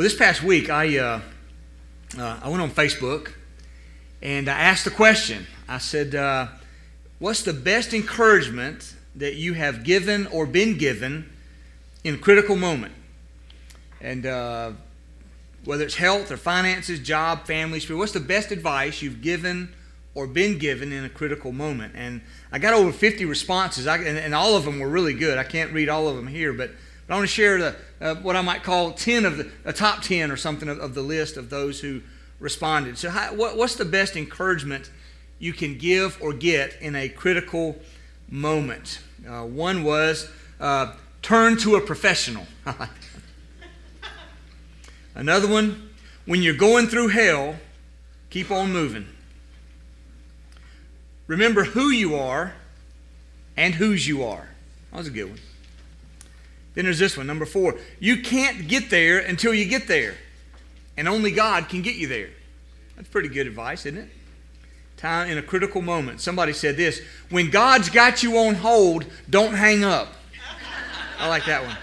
Well, this past week, I, uh, uh, I went on Facebook and I asked the question. I said, uh, What's the best encouragement that you have given or been given in a critical moment? And uh, whether it's health or finances, job, family, spirit, what's the best advice you've given or been given in a critical moment? And I got over 50 responses, I, and, and, all of them were really good. I can't read all of them here, but, but I want to share the, uh, what I might call 10 of the a top 10 or something of, of the list of those who responded. So, how, what, what's the best encouragement you can give or get in a critical moment? Uh, one was uh, turn to a professional. Another one, when you're going through hell, keep on moving. Remember who you are and whose you are. That was a good one. Then there's this one, number four. You can't get there until you get there, and only God can get you there. That's pretty good advice, isn't it? Time in a critical moment. Somebody said this when God's got you on hold, don't hang up. I like that one.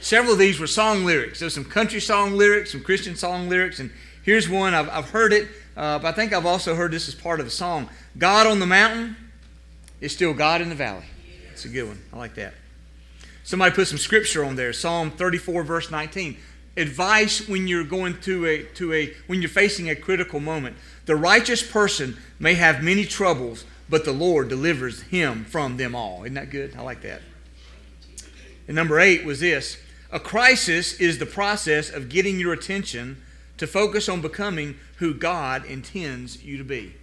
Several of these were song lyrics. There's some country song lyrics, some Christian song lyrics, and here's one. I've, I've heard it uh, but I think I've also heard this as part of the song. God on the mountain is still God in the valley. It's a good one. I like that. Somebody put some scripture on there. Psalm 34, verse 19. Advice when you're going to a to a when you're facing a critical moment. The righteous person may have many troubles, but the Lord delivers him from them all. Isn't that good? I like that. And number eight was this. A crisis is the process of getting your attention to focus on becoming who God intends you to be.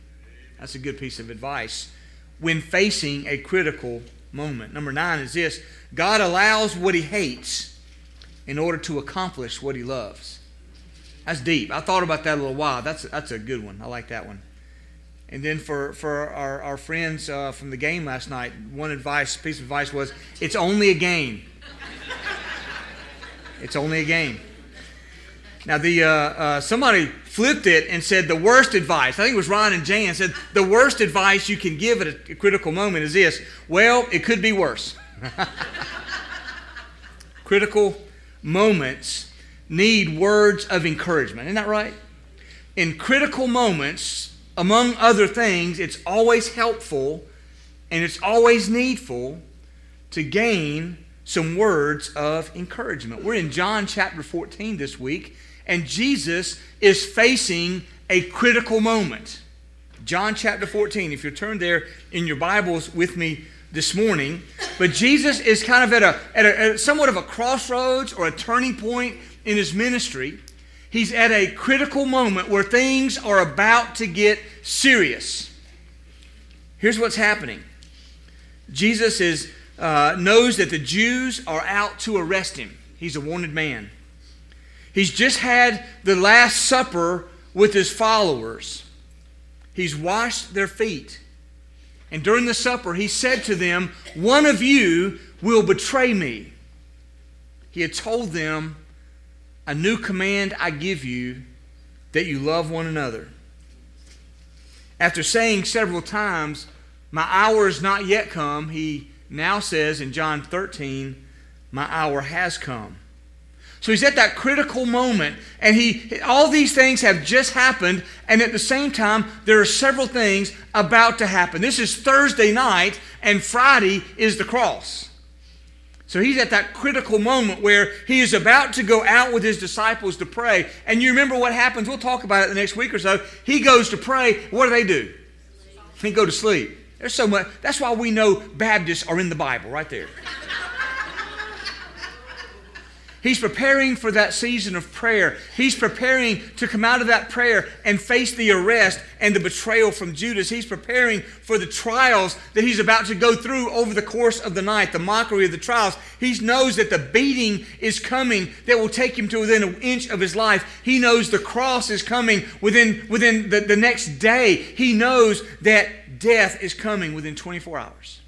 That's a good piece of advice when facing a critical moment. Number nine is this God allows what he hates in order to accomplish what he loves. That's deep. I thought about that a little while. That's, that's a good one. I like that one. And then for, for our, our friends uh, from the game last night, one advice, piece of advice was it's only a game. it's only a game. Now, the uh, uh, somebody flipped it and said the worst advice. I think it was Ron and Jan said the worst advice you can give at a critical moment is this. Well, it could be worse. critical moments need words of encouragement. Isn't that right? In critical moments, among other things, it's always helpful and it's always needful to gain some words of encouragement. We're in John chapter 14 this week and Jesus is facing a critical moment. John chapter 14, if you turn there in your Bibles with me this morning, but Jesus is kind of at a, at a at somewhat of a crossroads or a turning point in his ministry. He's at a critical moment where things are about to get serious. Here's what's happening Jesus is, uh, knows that the Jews are out to arrest him. He's a wanted man. He's just had the Last Supper with his followers. He's washed their feet. And during the supper, he said to them, One of you will betray me. He had told them, A new command I give you, that you love one another. After saying several times, My hour is not yet come, he now says in John 13, My hour has come. So he's at that critical moment, and he all these things have just happened, and at the same time, there are several things about to happen. This is Thursday night, and Friday is the cross. So he's at that critical moment where he is about to go out with his disciples to pray. And you remember what happens? We'll talk about it the next week or so. He goes to pray. What do they do? They go to sleep. There's so much. That's why we know Baptists are in the Bible, right there. He's preparing for that season of prayer. He's preparing to come out of that prayer and face the arrest and the betrayal from Judas. He's preparing for the trials that he's about to go through over the course of the night, the mockery of the trials. He knows that the beating is coming that will take him to within an inch of his life. He knows the cross is coming within, within the, the next day. He knows that death is coming within 24 hours.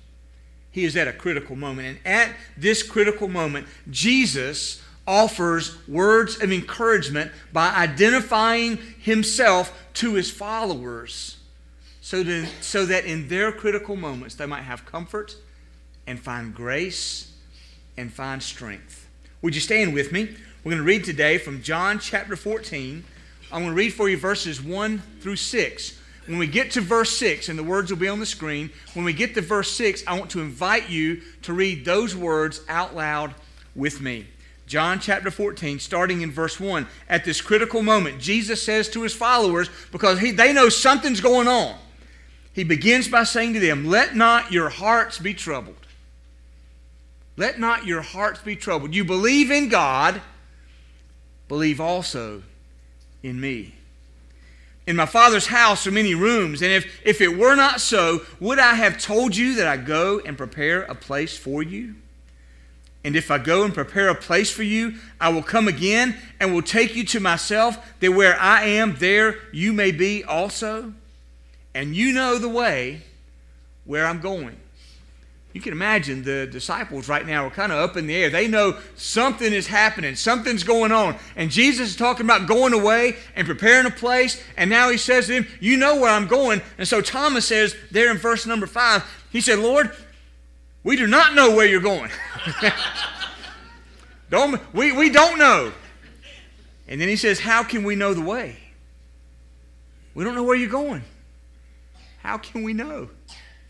He is at a critical moment. And at this critical moment, Jesus offers words of encouragement by identifying himself to his followers so, to, so that in their critical moments they might have comfort and find grace and find strength. Would you stand with me? We're going to read today from John chapter 14. I'm going to read for you verses 1 through 6. When we get to verse 6, and the words will be on the screen, when we get to verse 6, I want to invite you to read those words out loud with me. John chapter 14, starting in verse 1. At this critical moment, Jesus says to his followers, because he, they know something's going on, he begins by saying to them, Let not your hearts be troubled. Let not your hearts be troubled. You believe in God believe also in me. In my Father's house are many rooms, and if, if it were not so, would I have told you that I go and prepare a place for you? And if I go and prepare a place for you, I will come again and will take you to myself, that where I am, there you may be also. And you know the way where I'm going. You can imagine the disciples right now are kind of up in the air. They know something is happening, something's going on. And Jesus is talking about going away and preparing a place. And now he says to them, You know where I'm going. And so Thomas says there in verse number five, He said, Lord, we do not know where you're going. don't, we, we don't know. And then he says, How can we know the way? We don't know where you're going. How can we know?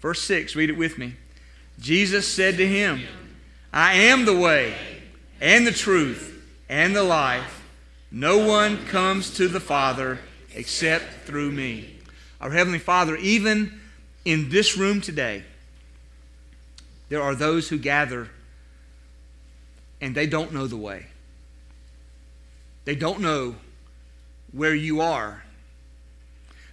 Verse 6, read it with me. Jesus said to him, I am the way and the truth and the life. No one comes to the Father except through me. Our Heavenly Father, even in this room today, there are those who gather and they don't know the way. They don't know where you are.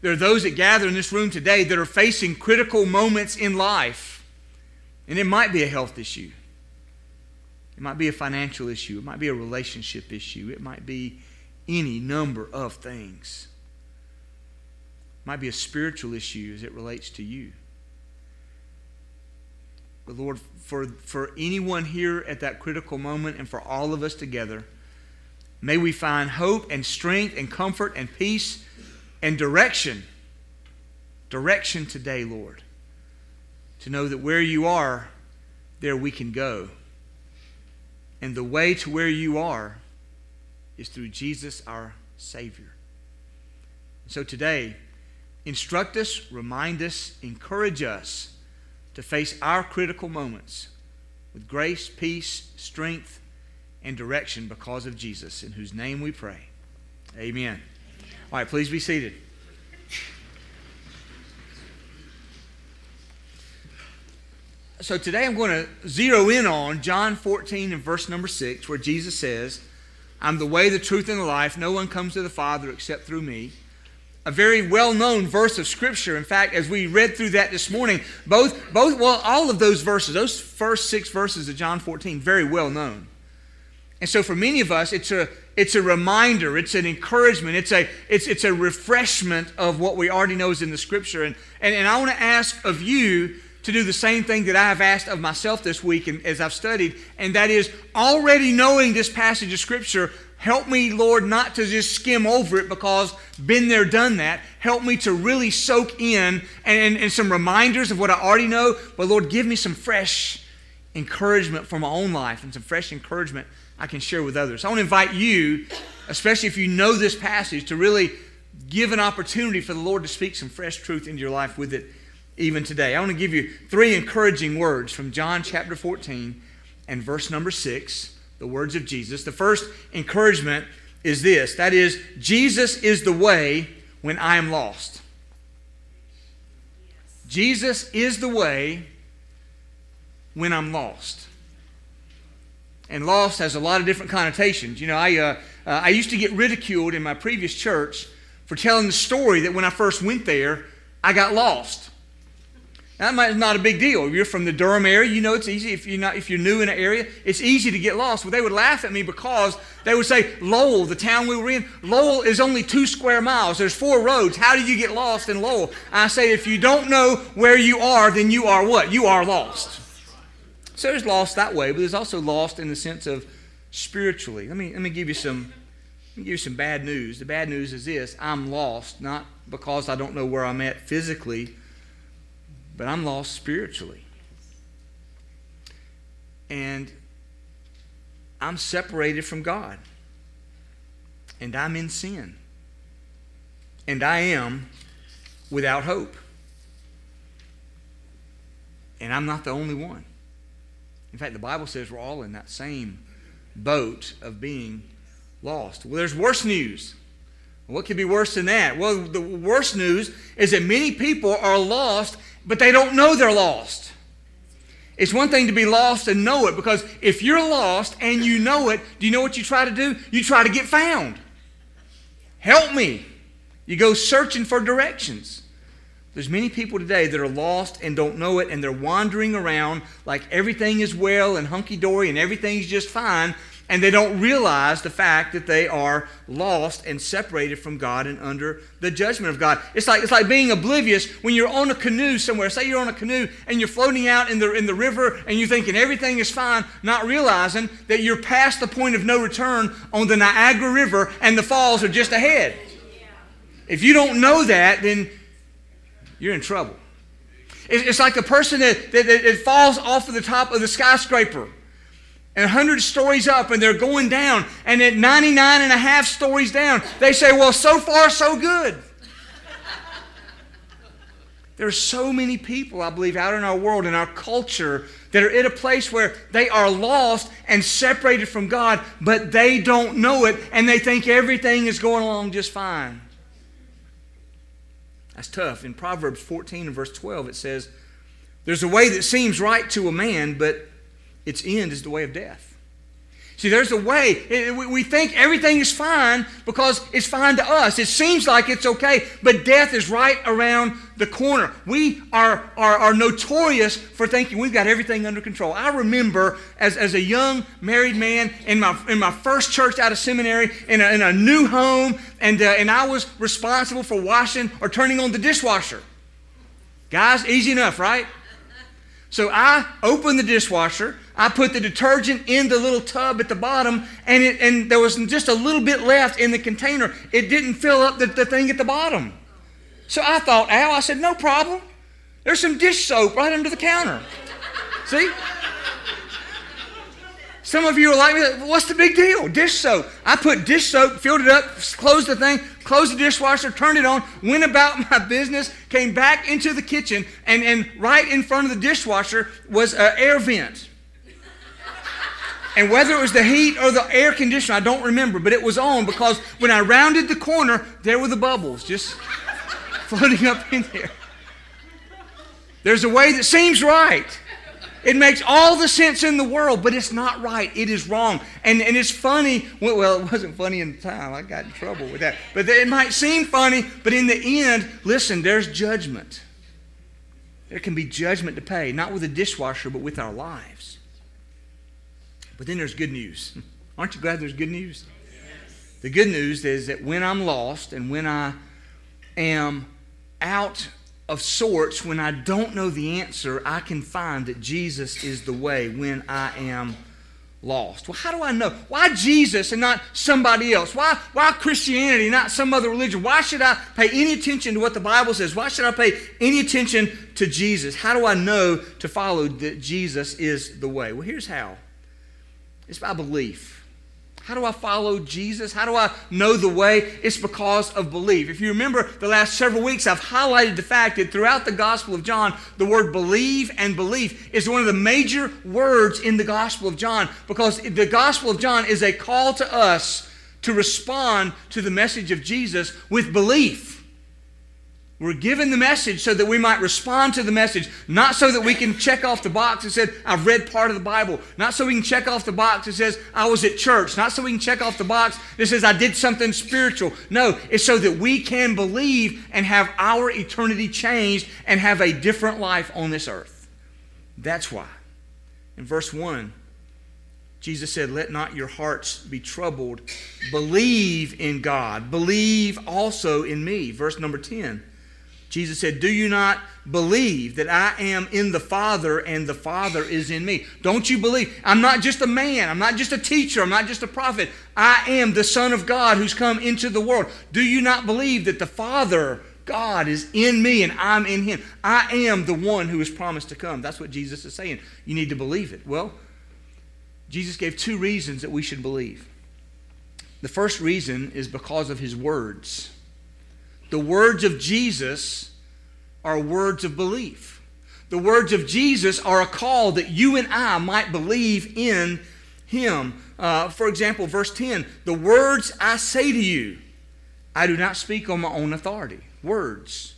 There are those that gather in this room today that are facing critical moments in life and it might be a health issue. It might be a financial issue. It might be a relationship issue. It might be any number of things. It might be a spiritual issue as it relates to you. But Lord, for, for anyone here at that critical moment and for all of us together, may we find hope and strength and comfort and peace and direction. Direction today, Lord to know that where you are, there we can go. And the way to where you are is through Jesus our Savior. So today, instruct us, remind us, encourage us to face our critical moments with grace, peace, strength, and direction because of Jesus, in whose name we pray. Amen. All right, please be seated. so today I'm going to zero in on John 14 and verse number 6, where Jesus says, I'm the way, the truth, and the life. No one comes to the Father except through me. A very well known verse of Scripture. In fact, as we read through that this morning, both, both, well, all of those verses, those first six verses of John 14, very well known. And so for many of us, it's a, it's a reminder, it's an encouragement, it's a, it's, it's a refreshment of what we already know is in the Scripture. And, and, and I want to ask of you to do the same thing that I have asked of myself this week and as I've studied, and that is already knowing this passage of Scripture. Help me, Lord, not to just skim over it because been there, done that. Help me to really soak in and, and, and some reminders of what I already know. But Lord, give me some fresh encouragement for my own life and some fresh encouragement I can share with others. I want to invite you, especially if you know this passage, to really give an opportunity for the Lord to speak some fresh truth into your life with it even today. I want to give you three encouraging words from John chapter 14 and verse number 6, the words of Jesus. The first encouragement is this that is, Jesus is the way when I am lost. Jesus is the way when I'm lost. And lost has a lot of different connotations. You know, I, uh, uh, I used to get ridiculed in my previous church for telling the story that when I first went there, I got lost. That might not a big deal. If you're from the Durham area, you know it's easy. If you're not, if you're new in an area, it's easy to get lost. Well, they would laugh at me because they would say, Lowell, the town we were in, Lowell is only two square miles. There's four roads. How do you get lost in Lowell? I say, if you don't know where you are, then you are what? You are lost. So there's lost that way, but there's also lost in the sense of spiritually. Let me let me give you some let me give you some bad news. The bad news is this: I'm lost not because I don't know where I'm at physically but I'm lost spiritually. And I'm separated from God. and I'm in sin. And I am without hope. And I'm not the only one. In fact, the Bible says we're all in that same boat of being lost. Well, there's worse news. What could be worse than that? Well, the worst news is that many people are lost, but they don't know they're lost. It's one thing to be lost and know it because if you're lost and you know it, do you know what you try to do? You try to get found. Help me. You go searching for directions. There's many people today that are lost and don't know it, and they're wandering around like everything is well and hunky dory and everything's just fine, and they don't realize the fact that they are lost and separated from God and under the judgment of God. It's like, it's like being oblivious when you're on a canoe somewhere. Say you're on a canoe and you're floating out in the, in the river and you're thinking everything is fine, not realizing that you're past the point of no return on the Niagara River and the falls are just ahead. If you don't know that, then you're in trouble. It's like a person that, that, that falls off of the top of the skyscraper and 100 stories up and they're going down. And at 99 and a half stories down they say well so far so good. There's so many people i believe out in our world in our culture that are at a place where they are lost and separated from god but they don't know it and they think everything is going along just fine. That's tough. In proverbs 14 and verse 12 it says there's a way that seems right to a man but its end is the way of death. See, there's a way. We think everything is fine because it's fine to us. It seems like it's okay, but death is right around the corner. We are, are, are notorious for thinking we've got everything under control. I remember as, as a young married man in my, in my first church out of seminary in a, in a new home, and, uh, and I was responsible for washing or turning on the dishwasher. Guys, easy enough, right? So I opened the dishwasher. I put the detergent in the little tub at the bottom, and, it, and there was just a little bit left in the container. It didn't fill up the, the thing at the bottom. So I thought, Al, I said, no problem. There's some dish soap right under the counter. See? Some of you are like me, what's the big deal? Dish soap. I put dish soap, filled it up, closed the thing, closed the dishwasher, turned it on, went about my business, came back into the kitchen, and, and right in front of the dishwasher was an air vent. And whether it was the heat or the air conditioner, I don't remember, but it was on because when I rounded the corner, there were the bubbles just floating up in there. There's a way that seems right. It makes all the sense in the world, but it's not right. It is wrong. And, and it's funny. Well, it wasn't funny in the time. I got in trouble with that. But it might seem funny, but in the end, listen, there's judgment. There can be judgment to pay, not with a dishwasher, but with our lives. But then there's good news. Aren't you glad there's good news? The good news is that when I'm lost and when I am out of sorts, when I don't know the answer, I can find that Jesus is the way when I am lost. Well, how do I know? Why Jesus and not somebody else? Why, why Christianity, not some other religion? Why should I pay any attention to what the Bible says? Why should I pay any attention to Jesus? How do I know to follow that Jesus is the way? Well, here's how it's by belief. How do I follow Jesus? How do I know the way? It's because of belief. If you remember the last several weeks, I've highlighted the fact that throughout the Gospel of John, the word believe and belief is one of the major words in the Gospel of John because the Gospel of John is a call to us to respond to the message of Jesus with belief. We're given the message so that we might respond to the message, not so that we can check off the box that said, I've read part of the Bible, not so we can check off the box that says, I was at church, not so we can check off the box that says, I did something spiritual. No, it's so that we can believe and have our eternity changed and have a different life on this earth. That's why. In verse 1, Jesus said, Let not your hearts be troubled. Believe in God. Believe also in me. Verse number 10. Jesus said, Do you not believe that I am in the Father and the Father is in me? Don't you believe? I'm not just a man. I'm not just a teacher. I'm not just a prophet. I am the Son of God who's come into the world. Do you not believe that the Father, God, is in me and I'm in him? I am the one who is promised to come. That's what Jesus is saying. You need to believe it. Well, Jesus gave two reasons that we should believe. The first reason is because of his words. The words of Jesus are words of belief. The words of Jesus are a call that you and I might believe in him. Uh, for example, verse 10 The words I say to you, I do not speak on my own authority. Words.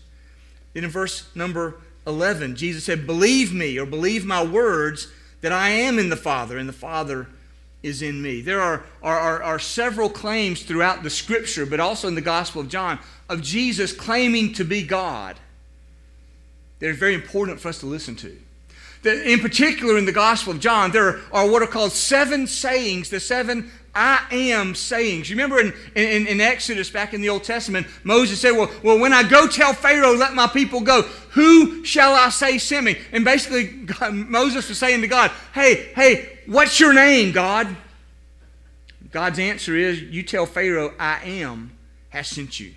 Then in verse number 11, Jesus said, Believe me or believe my words that I am in the Father and the Father is in me. There are, are, are, are, several claims throughout the scripture, but also in the Gospel of John, of Jesus claiming to be God. They're very important for us to listen to. In particular, in the Gospel of John, there are what are called seven sayings, the seven I am sayings. You remember in, in, in, Exodus back in the Old Testament, Moses said, well, well, when I go tell Pharaoh, let my people go, who shall I say sent me? And basically, God, Moses was saying to God, hey, hey, what's your name, God? God's answer is, you tell Pharaoh, I am has sent you.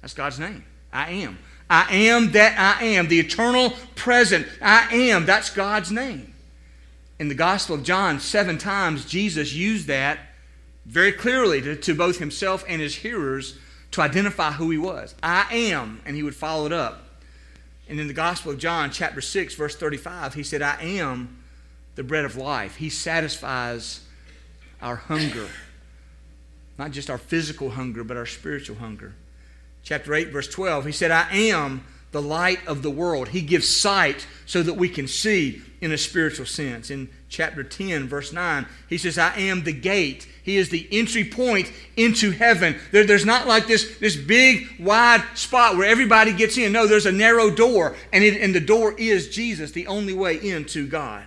That's God's name. I am. I am that I am, the eternal present. I am. That's God's name in the Gospel of John, seven times Jesus used that very clearly to, to both himself and his hearers to identify who he was. I am, and he would follow it up. And in the Gospel of John, chapter 6, verse 35, he said, I am the bread of life. He satisfies our hunger, not just our physical hunger, but our spiritual hunger. Chapter 8, verse 12, he said, I am the light of the world. He gives sight so that we can see in a spiritual sense. In chapter 10, verse 9, he says, I am the gate. He is the entry point into heaven. There, there's not like this, this big, wide spot where everybody gets in. No, there's a narrow door, and, it, and the door is Jesus, the only way into God.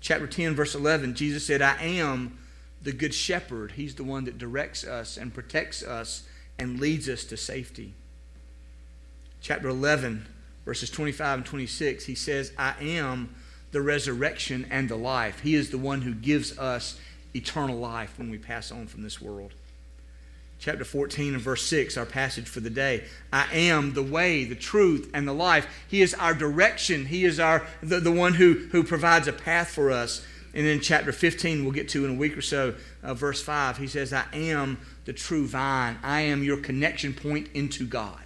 Chapter 10, verse 11, Jesus said, I am the good shepherd. He's the one that directs us and protects us and leads us to safety. Chapter 11, verses 25 and 26, he says, I am the resurrection and the life. He is the one who gives us eternal life when we pass on from this world. Chapter 14 and verse 6, our passage for the day. I am the way, the truth, and the life. He is our direction. He is our the, the one who, who provides a path for us. And then chapter 15, we'll get to in a week or so, uh, verse 5, he says, I am the true vine. I am your connection point into God.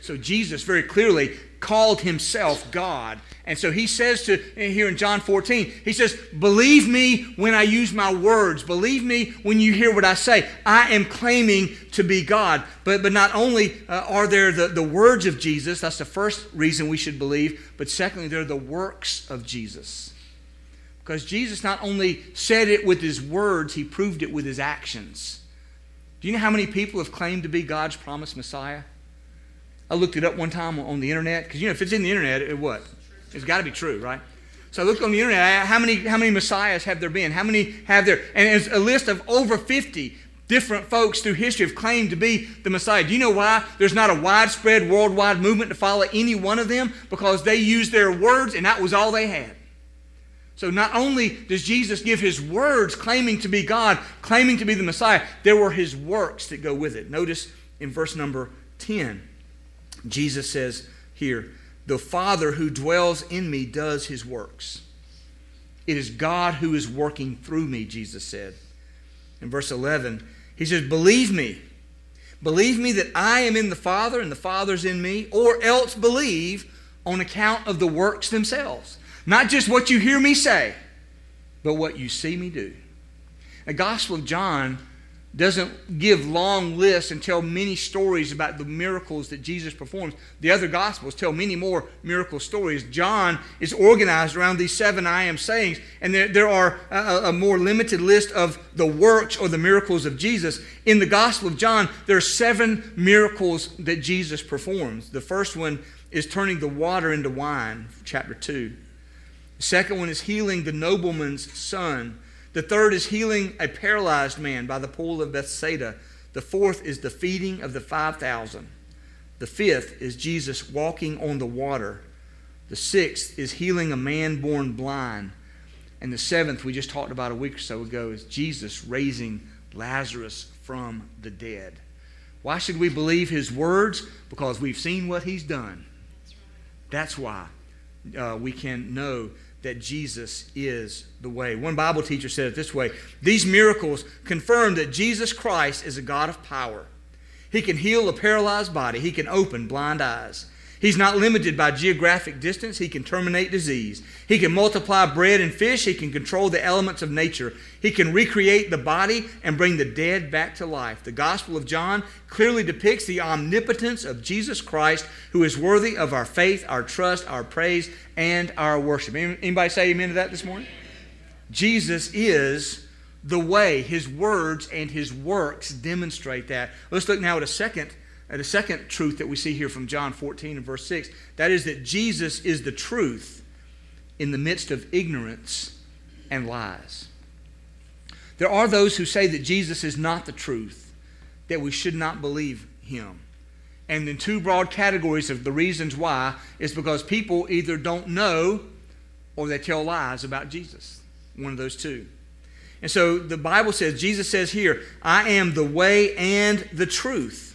So Jesus very clearly called himself God. And so he says to here in John 14, he says, Believe me when I use my words. Believe me when you hear what I say. I am claiming to be God. But, but not only uh, are there the, the words of Jesus, that's the first reason we should believe, but secondly, they're the works of Jesus. Because Jesus not only said it with his words, he proved it with his actions. Do you know how many people have claimed to be God's promised Messiah? I looked it up one time on the internet because you know if it's in the internet, it what? It's got to be true, right? So I looked on the internet. How many how many messiahs have there been? How many have there? And it's a list of over fifty different folks through history have claimed to be the Messiah. Do you know why there's not a widespread worldwide movement to follow any one of them? Because they used their words and that was all they had. So not only does Jesus give his words claiming to be God, claiming to be the Messiah, there were his works that go with it. Notice in verse number 10. Jesus says here, the Father who dwells in me does his works. It is God who is working through me, Jesus said. In verse 11, he says, Believe me. Believe me that I am in the Father and the Father's in me, or else believe on account of the works themselves. Not just what you hear me say, but what you see me do. The Gospel of John doesn't give long lists and tell many stories about the miracles that Jesus performs. The other gospels tell many more miracle stories. John is organized around these seven I am sayings, and there, there are a, a more limited list of the works or the miracles of Jesus. In the Gospel of John, there are seven miracles that Jesus performs. The first one is turning the water into wine, chapter 2. The second one is healing the nobleman's son the third is healing a paralyzed man by the pool of Bethsaida. The fourth is the feeding of the 5,000. The fifth is Jesus walking on the water. The sixth is healing a man born blind. And the seventh, we just talked about a week or so ago, is Jesus raising Lazarus from the dead. Why should we believe his words? Because we've seen what he's done. That's why uh, we can know that Jesus is the way. One Bible teacher said it this way These miracles confirm that Jesus Christ is a God of power. He can heal a paralyzed body, He can open blind eyes. He's not limited by geographic distance. He can terminate disease. He can multiply bread and fish. He can control the elements of nature. He can recreate the body and bring the dead back to life. The Gospel of John clearly depicts the omnipotence of Jesus Christ, who is worthy of our faith, our trust, our praise, and our worship. Anybody say amen to that this morning? Jesus is the way. His words and his works demonstrate that. Let's look now at a second the second truth that we see here from John 14 and verse 6 that is that Jesus is the truth in the midst of ignorance and lies. There are those who say that Jesus is not the truth, that we should not believe him. And in two broad categories of the reasons why is because people either don't know or they tell lies about Jesus. One of those two. And so the Bible says, Jesus says here, I am the way and the truth.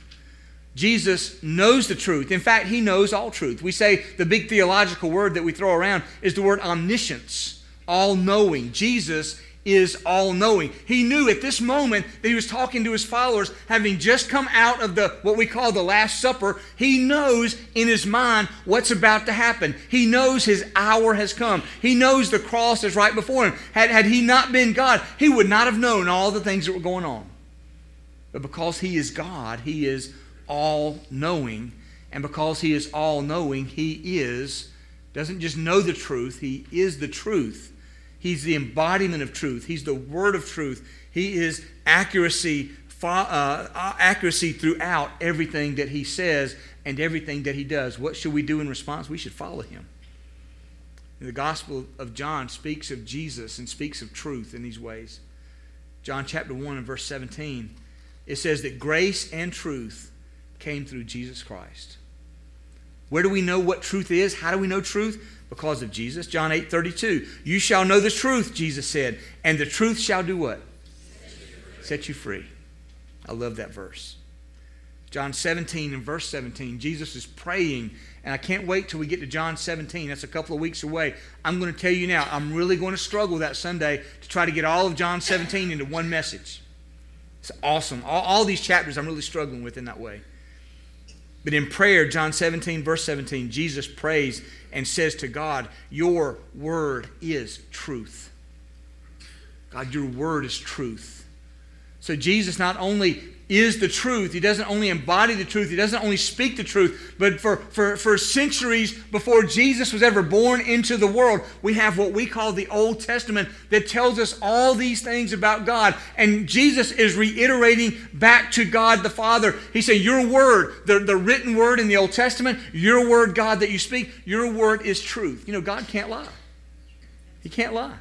Jesus knows the truth. In fact, he knows all truth. We say the big theological word that we throw around is the word omniscience, all knowing. Jesus is all knowing. He knew at this moment that he was talking to his followers, having just come out of the what we call the Last Supper. He knows in his mind what's about to happen. He knows his hour has come. He knows the cross is right before him. Had, had he not been God, he would not have known all the things that were going on. But because he is God, he is all knowing. And because he is all knowing, he is, doesn't just know the truth, he is the truth. He's the embodiment of truth. He's the word of truth. He is accuracy, uh, accuracy throughout everything that he says and everything that he does. What should we do in response? We should follow him. The Gospel of John speaks of Jesus and speaks of truth in these ways. John chapter 1 and verse 17, it says that grace and truth came through Jesus Christ. Where do we know what truth is? How do we know truth? Because of Jesus. John 8 32. You shall know the truth, Jesus said, and the truth shall do what? Set you free. I love that verse. John 17 and verse 17, Jesus is praying, and I can't wait till we get to John 17. That's a couple of weeks away. I'm going to tell you now, I'm really going to struggle that Sunday to try to get all of John 17 into one message. It's awesome. All, all these chapters I'm really struggling with in that way. But in prayer, John 17, verse 17, Jesus prays and says to God, Your word is truth. God, your word is truth. So Jesus not only is the truth. He doesn't only embody the truth, he doesn't only speak the truth, but for, for, for centuries before Jesus was ever born into the world, we have what we call the Old Testament that tells us all these things about God. And Jesus is reiterating back to God the Father. He said, Your word, the, the written word in the Old Testament, your word, God, that you speak, your word is truth. You know, God can't lie. He can't lie.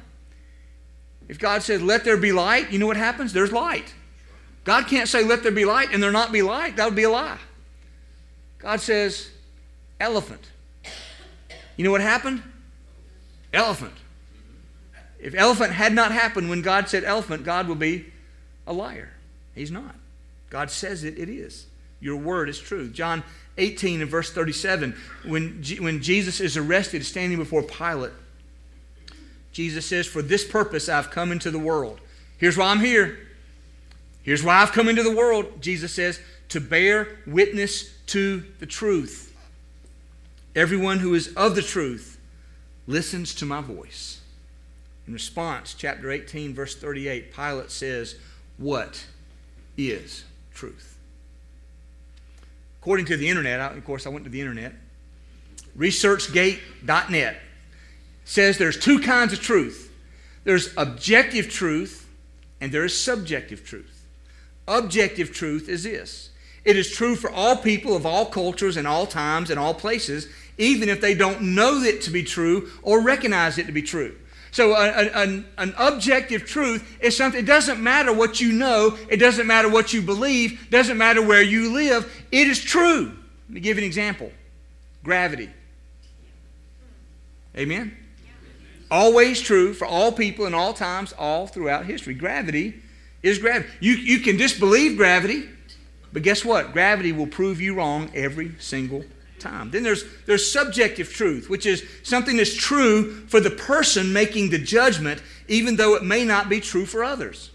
If God says, Let there be light, you know what happens? There's light. God can't say, let there be light, and there not be light. That would be a lie. God says, elephant. You know what happened? Elephant. If elephant had not happened when God said elephant, God will be a liar. He's not. God says it, it is. Your word is true. John 18 and verse 37, when, G- when Jesus is arrested, standing before Pilate, Jesus says, For this purpose I've come into the world. Here's why I'm here Here's why I've come into the world, Jesus says, to bear witness to the truth. Everyone who is of the truth listens to my voice. In response, chapter 18, verse 38, Pilate says, What is truth? According to the internet, of course, I went to the internet, ResearchGate.net says there's two kinds of truth there's objective truth and there is subjective truth. Objective truth is this it is true for all people of all cultures and all times and all places, even if they don't know it to be true or recognize it to be true. So, an, an objective truth is something, it doesn't matter what you know, it doesn't matter what you believe, doesn't matter where you live, it is true. Let me give you an example gravity. Amen? Always true for all people in all times, all throughout history. Gravity is gravity. You, you can disbelieve gravity, but guess what? Gravity will prove you wrong every single time. Then there's, there's subjective truth, which is something that's true for the person making the judgment, even though it may not be true for others.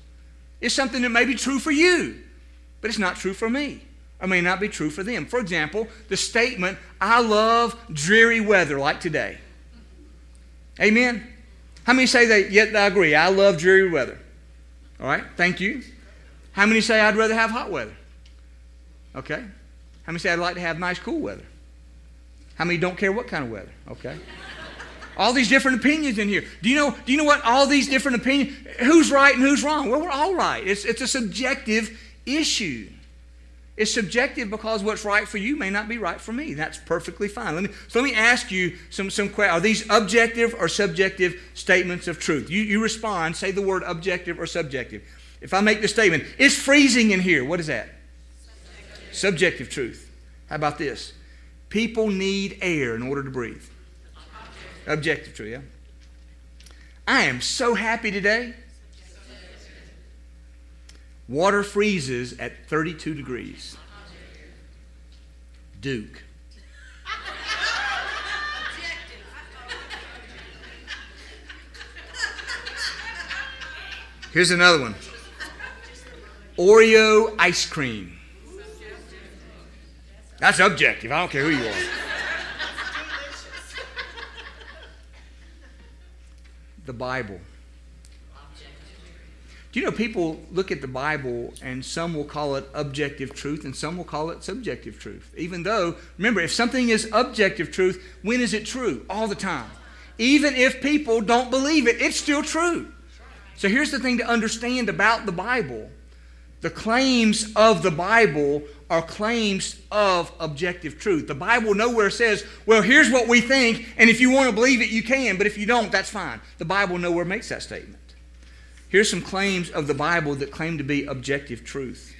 It's something that may be true for you, but it's not true for me, or may not be true for them. For example, the statement, I love dreary weather like today. Amen? How many say that? Yet I agree. I love dreary weather. All right, thank you. How many say I'd rather have hot weather? Okay. How many say I'd like to have nice, cool weather? How many don't care what kind of weather? Okay. all these different opinions in here. Do you know? Do you know what? All these different opinions. Who's right and who's wrong? Well, we're all right. It's it's a subjective issue. It's subjective because what's right for you may not be right for me. That's perfectly fine. Let me, so let me ask you some, some questions. Are these objective or subjective statements of truth? You, you respond, say the word objective or subjective. If I make the statement, it's freezing in here, what is that? Subjective, subjective truth. How about this? People need air in order to breathe. Objective, objective truth, yeah. I am so happy today. Water freezes at 32 degrees. Duke. Here's another one Oreo ice cream. That's objective. I don't care who you are. the Bible. Do you know people look at the Bible and some will call it objective truth and some will call it subjective truth? Even though, remember, if something is objective truth, when is it true? All the time. Even if people don't believe it, it's still true. So here's the thing to understand about the Bible the claims of the Bible are claims of objective truth. The Bible nowhere says, well, here's what we think, and if you want to believe it, you can, but if you don't, that's fine. The Bible nowhere makes that statement. Here's some claims of the Bible that claim to be objective truth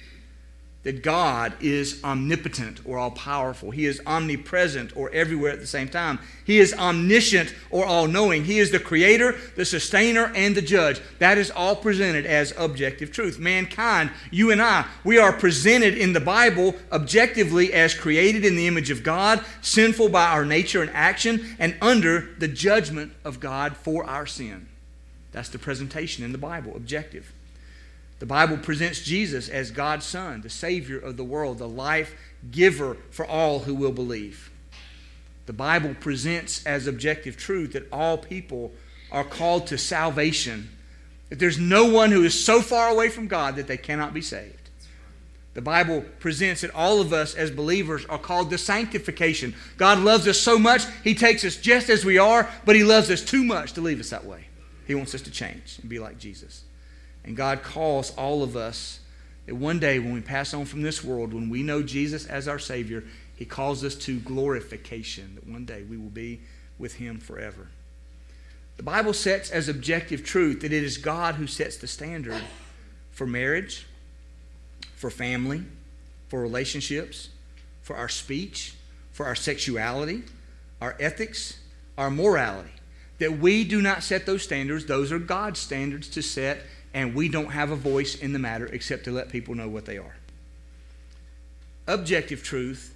that God is omnipotent or all powerful. He is omnipresent or everywhere at the same time. He is omniscient or all knowing. He is the creator, the sustainer, and the judge. That is all presented as objective truth. Mankind, you and I, we are presented in the Bible objectively as created in the image of God, sinful by our nature and action, and under the judgment of God for our sin. That's the presentation in the Bible, objective. The Bible presents Jesus as God's Son, the Savior of the world, the life giver for all who will believe. The Bible presents as objective truth that all people are called to salvation, that there's no one who is so far away from God that they cannot be saved. The Bible presents that all of us as believers are called to sanctification. God loves us so much, He takes us just as we are, but He loves us too much to leave us that way. He wants us to change and be like Jesus. And God calls all of us that one day when we pass on from this world, when we know Jesus as our Savior, He calls us to glorification, that one day we will be with Him forever. The Bible sets as objective truth that it is God who sets the standard for marriage, for family, for relationships, for our speech, for our sexuality, our ethics, our morality that we do not set those standards. Those are God's standards to set, and we don't have a voice in the matter except to let people know what they are. Objective truth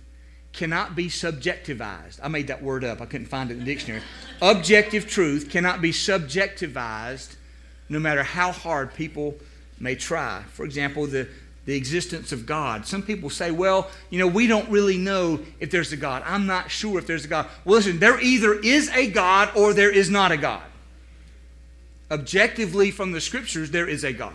cannot be subjectivized. I made that word up, I couldn't find it in the dictionary. Objective truth cannot be subjectivized no matter how hard people may try. For example, the the existence of God. Some people say, well, you know, we don't really know if there's a God. I'm not sure if there's a God. Well, listen, there either is a God or there is not a God. Objectively, from the scriptures, there is a God.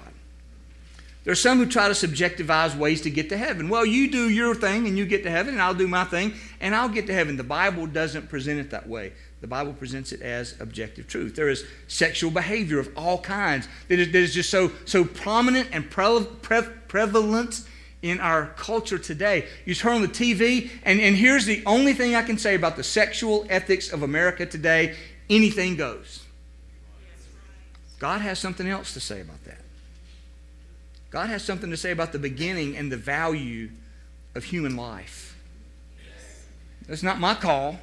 There are some who try to subjectivize ways to get to heaven. Well, you do your thing and you get to heaven, and I'll do my thing and I'll get to heaven. The Bible doesn't present it that way. The Bible presents it as objective truth. There is sexual behavior of all kinds that is, that is just so, so prominent and pre- pre- prevalent in our culture today. You turn on the TV, and, and here's the only thing I can say about the sexual ethics of America today anything goes. God has something else to say about that. God has something to say about the beginning and the value of human life. That's not my call.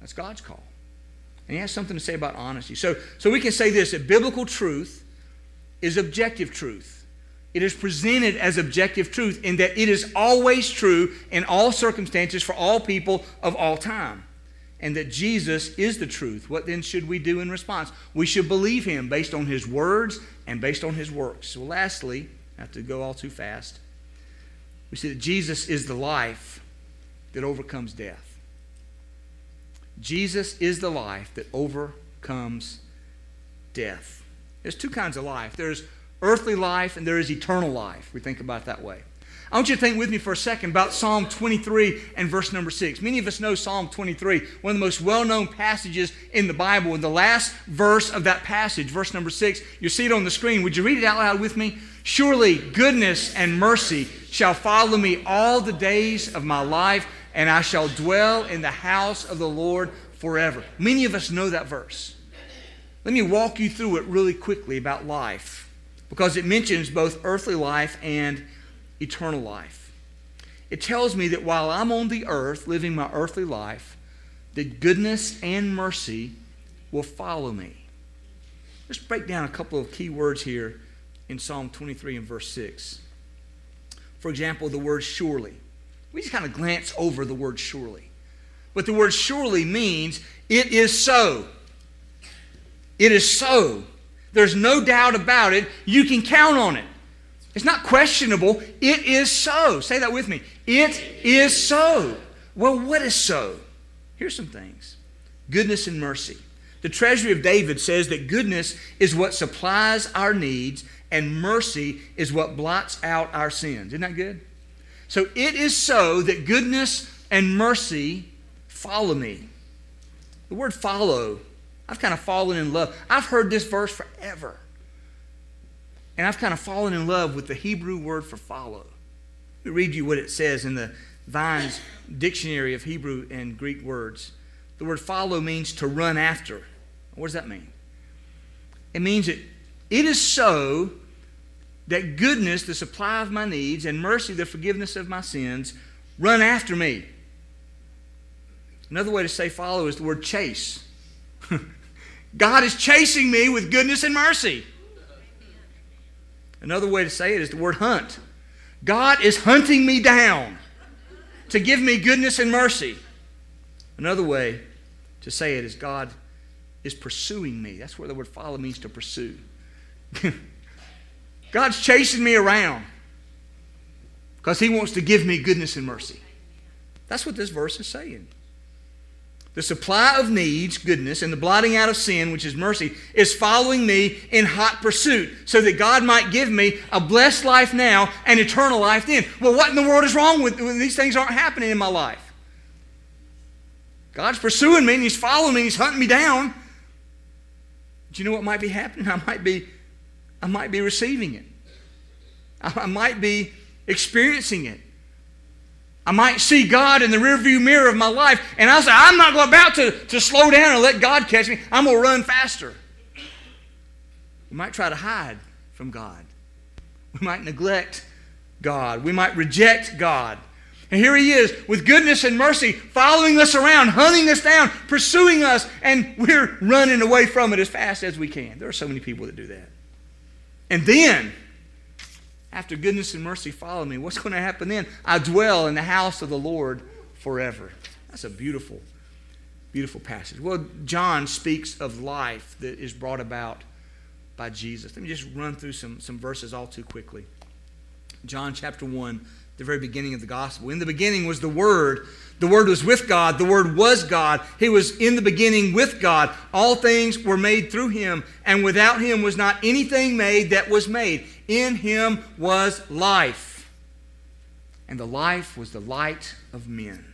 That's God's call. And he has something to say about honesty. So, so we can say this that biblical truth is objective truth. It is presented as objective truth in that it is always true in all circumstances for all people of all time. And that Jesus is the truth. What then should we do in response? We should believe him based on his words and based on his works. So, lastly, have to go all too fast. We see that Jesus is the life that overcomes death. Jesus is the life that overcomes death. There's two kinds of life there's earthly life and there is eternal life. We think about it that way. I want you to think with me for a second about Psalm 23 and verse number 6. Many of us know Psalm 23, one of the most well known passages in the Bible. In the last verse of that passage, verse number 6, you see it on the screen. Would you read it out loud with me? Surely goodness and mercy shall follow me all the days of my life, and I shall dwell in the house of the Lord forever. Many of us know that verse. Let me walk you through it really quickly about life because it mentions both earthly life and eternal life. It tells me that while I'm on the earth living my earthly life, that goodness and mercy will follow me. Let's break down a couple of key words here in Psalm 23 and verse 6. For example, the word surely. We just kind of glance over the word surely. But the word surely means it is so. It is so. There's no doubt about it. You can count on it. It's not questionable. It is so. Say that with me. It is so. Well, what is so? Here's some things goodness and mercy. The treasury of David says that goodness is what supplies our needs, and mercy is what blots out our sins. Isn't that good? So it is so that goodness and mercy follow me. The word follow, I've kind of fallen in love. I've heard this verse forever. And I've kind of fallen in love with the Hebrew word for follow. Let me read you what it says in the Vine's Dictionary of Hebrew and Greek words. The word follow means to run after. What does that mean? It means that it is so that goodness, the supply of my needs, and mercy, the forgiveness of my sins, run after me. Another way to say follow is the word chase. God is chasing me with goodness and mercy. Another way to say it is the word hunt. God is hunting me down to give me goodness and mercy. Another way to say it is God is pursuing me. That's where the word follow means to pursue. God's chasing me around because He wants to give me goodness and mercy. That's what this verse is saying. The supply of needs, goodness, and the blotting out of sin, which is mercy, is following me in hot pursuit so that God might give me a blessed life now and eternal life then. Well, what in the world is wrong with when these things aren't happening in my life? God's pursuing me and He's following me, and He's hunting me down. Do you know what might be happening? I might be, I might be receiving it. I might be experiencing it. I might see God in the rearview mirror of my life, and I'll say, I'm not about to, to slow down and let God catch me. I'm going to run faster. We might try to hide from God. We might neglect God. We might reject God. And here He is with goodness and mercy, following us around, hunting us down, pursuing us, and we're running away from it as fast as we can. There are so many people that do that. And then, after goodness and mercy follow me, what's going to happen then? I dwell in the house of the Lord forever. That's a beautiful, beautiful passage. Well, John speaks of life that is brought about by Jesus. Let me just run through some, some verses all too quickly. John chapter 1, the very beginning of the gospel. In the beginning was the Word. The Word was with God. The Word was God. He was in the beginning with God. All things were made through Him, and without Him was not anything made that was made. In Him was life, and the life was the light of men.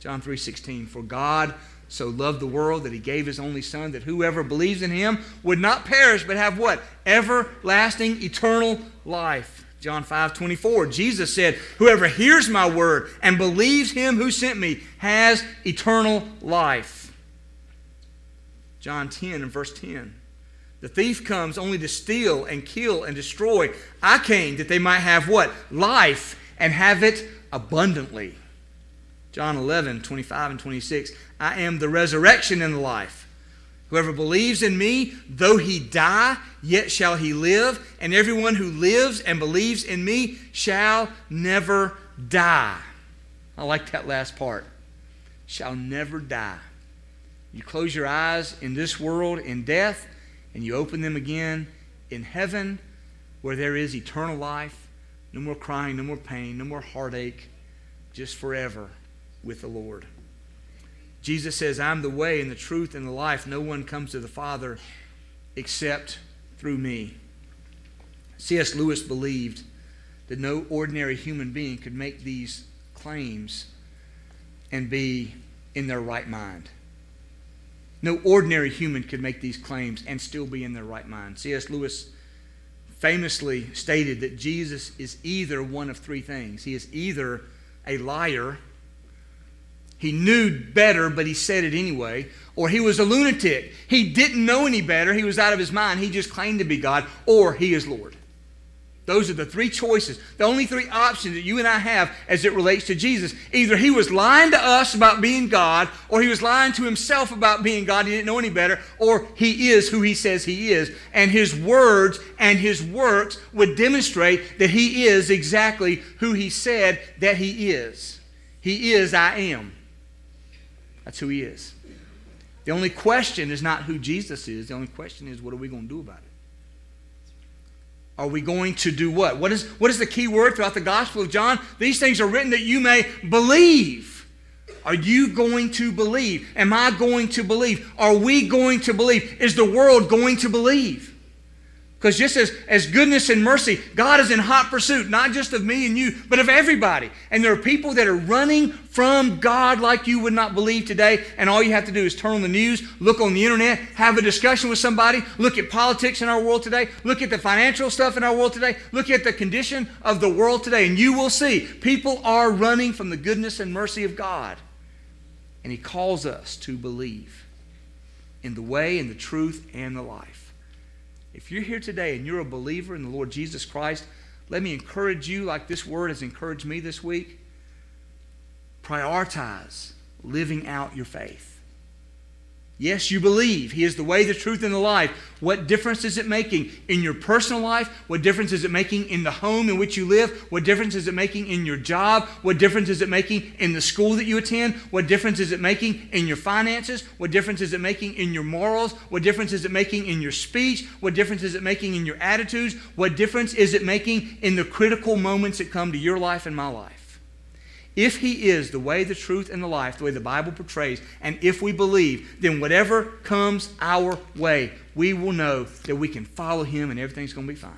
John 3:16 For God so loved the world that he gave his only son that whoever believes in him would not perish but have what everlasting eternal life John 5 24, Jesus said, Whoever hears my word and believes him who sent me has eternal life. John 10 and verse 10. The thief comes only to steal and kill and destroy. I came that they might have what? Life and have it abundantly. John 11, 25 and 26. I am the resurrection and the life. Whoever believes in me, though he die, yet shall he live. And everyone who lives and believes in me shall never die. I like that last part. Shall never die. You close your eyes in this world in death, and you open them again in heaven where there is eternal life. No more crying, no more pain, no more heartache, just forever with the Lord. Jesus says, I'm the way and the truth and the life. No one comes to the Father except through me. C.S. Lewis believed that no ordinary human being could make these claims and be in their right mind. No ordinary human could make these claims and still be in their right mind. C.S. Lewis famously stated that Jesus is either one of three things. He is either a liar he knew better, but he said it anyway. Or he was a lunatic. He didn't know any better. He was out of his mind. He just claimed to be God. Or he is Lord. Those are the three choices, the only three options that you and I have as it relates to Jesus. Either he was lying to us about being God, or he was lying to himself about being God, he didn't know any better, or he is who he says he is. And his words and his works would demonstrate that he is exactly who he said that he is. He is I am. That's who he is. The only question is not who Jesus is. The only question is, what are we going to do about it? Are we going to do what? What is, what is the key word throughout the Gospel of John? These things are written that you may believe. Are you going to believe? Am I going to believe? Are we going to believe? Is the world going to believe? Because just as, as goodness and mercy, God is in hot pursuit, not just of me and you, but of everybody. And there are people that are running from God like you would not believe today. And all you have to do is turn on the news, look on the internet, have a discussion with somebody, look at politics in our world today, look at the financial stuff in our world today, look at the condition of the world today, and you will see people are running from the goodness and mercy of God. And He calls us to believe in the way and the truth and the life. If you're here today and you're a believer in the Lord Jesus Christ, let me encourage you, like this word has encouraged me this week. Prioritize living out your faith. Yes, you believe He is the way, the truth, and the life. What difference is it making in your personal life? What difference is it making in the home in which you live? What difference is it making in your job? What difference is it making in the school that you attend? What difference is it making in your finances? What difference is it making in your morals? What difference is it making in your speech? What difference is it making in your attitudes? What difference is it making in the critical moments that come to your life and my life? If He is the way, the truth, and the life, the way the Bible portrays, and if we believe, then whatever comes our way, we will know that we can follow Him and everything's going to be fine.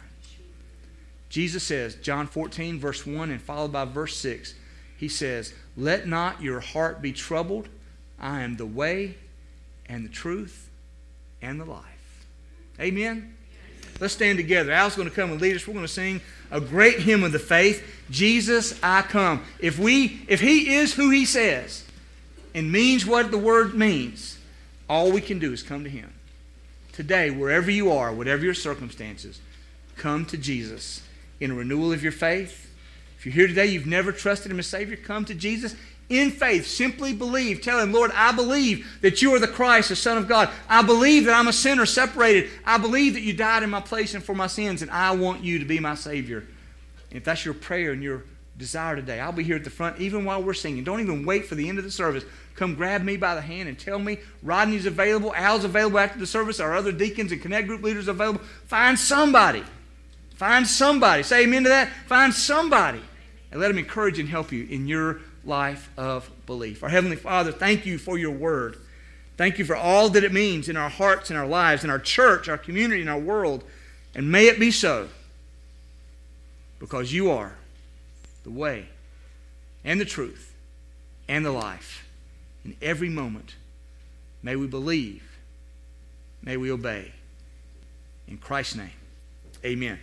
Jesus says, John 14, verse 1, and followed by verse 6, He says, Let not your heart be troubled. I am the way and the truth and the life. Amen? Let's stand together. Al's going to come and lead us. We're going to sing a great hymn of the faith, Jesus, I come. If we if he is who he says and means what the word means, all we can do is come to him. Today, wherever you are, whatever your circumstances, come to Jesus in a renewal of your faith. If you're here today, you've never trusted him as Savior, come to Jesus in faith, simply believe. Tell him, Lord, I believe that you are the Christ, the Son of God. I believe that I'm a sinner separated. I believe that you died in my place and for my sins, and I want you to be my Savior. And if that's your prayer and your desire today, I'll be here at the front even while we're singing. Don't even wait for the end of the service. Come grab me by the hand and tell me Rodney's available, Al's available after the service, our other deacons and connect group leaders available. Find somebody. Find somebody. Say amen to that. Find somebody. And let them encourage and help you in your life of belief. Our Heavenly Father, thank you for your word. Thank you for all that it means in our hearts in our lives, in our church, our community, in our world. And may it be so because you are the way and the truth and the life. In every moment, may we believe, may we obey. In Christ's name, amen.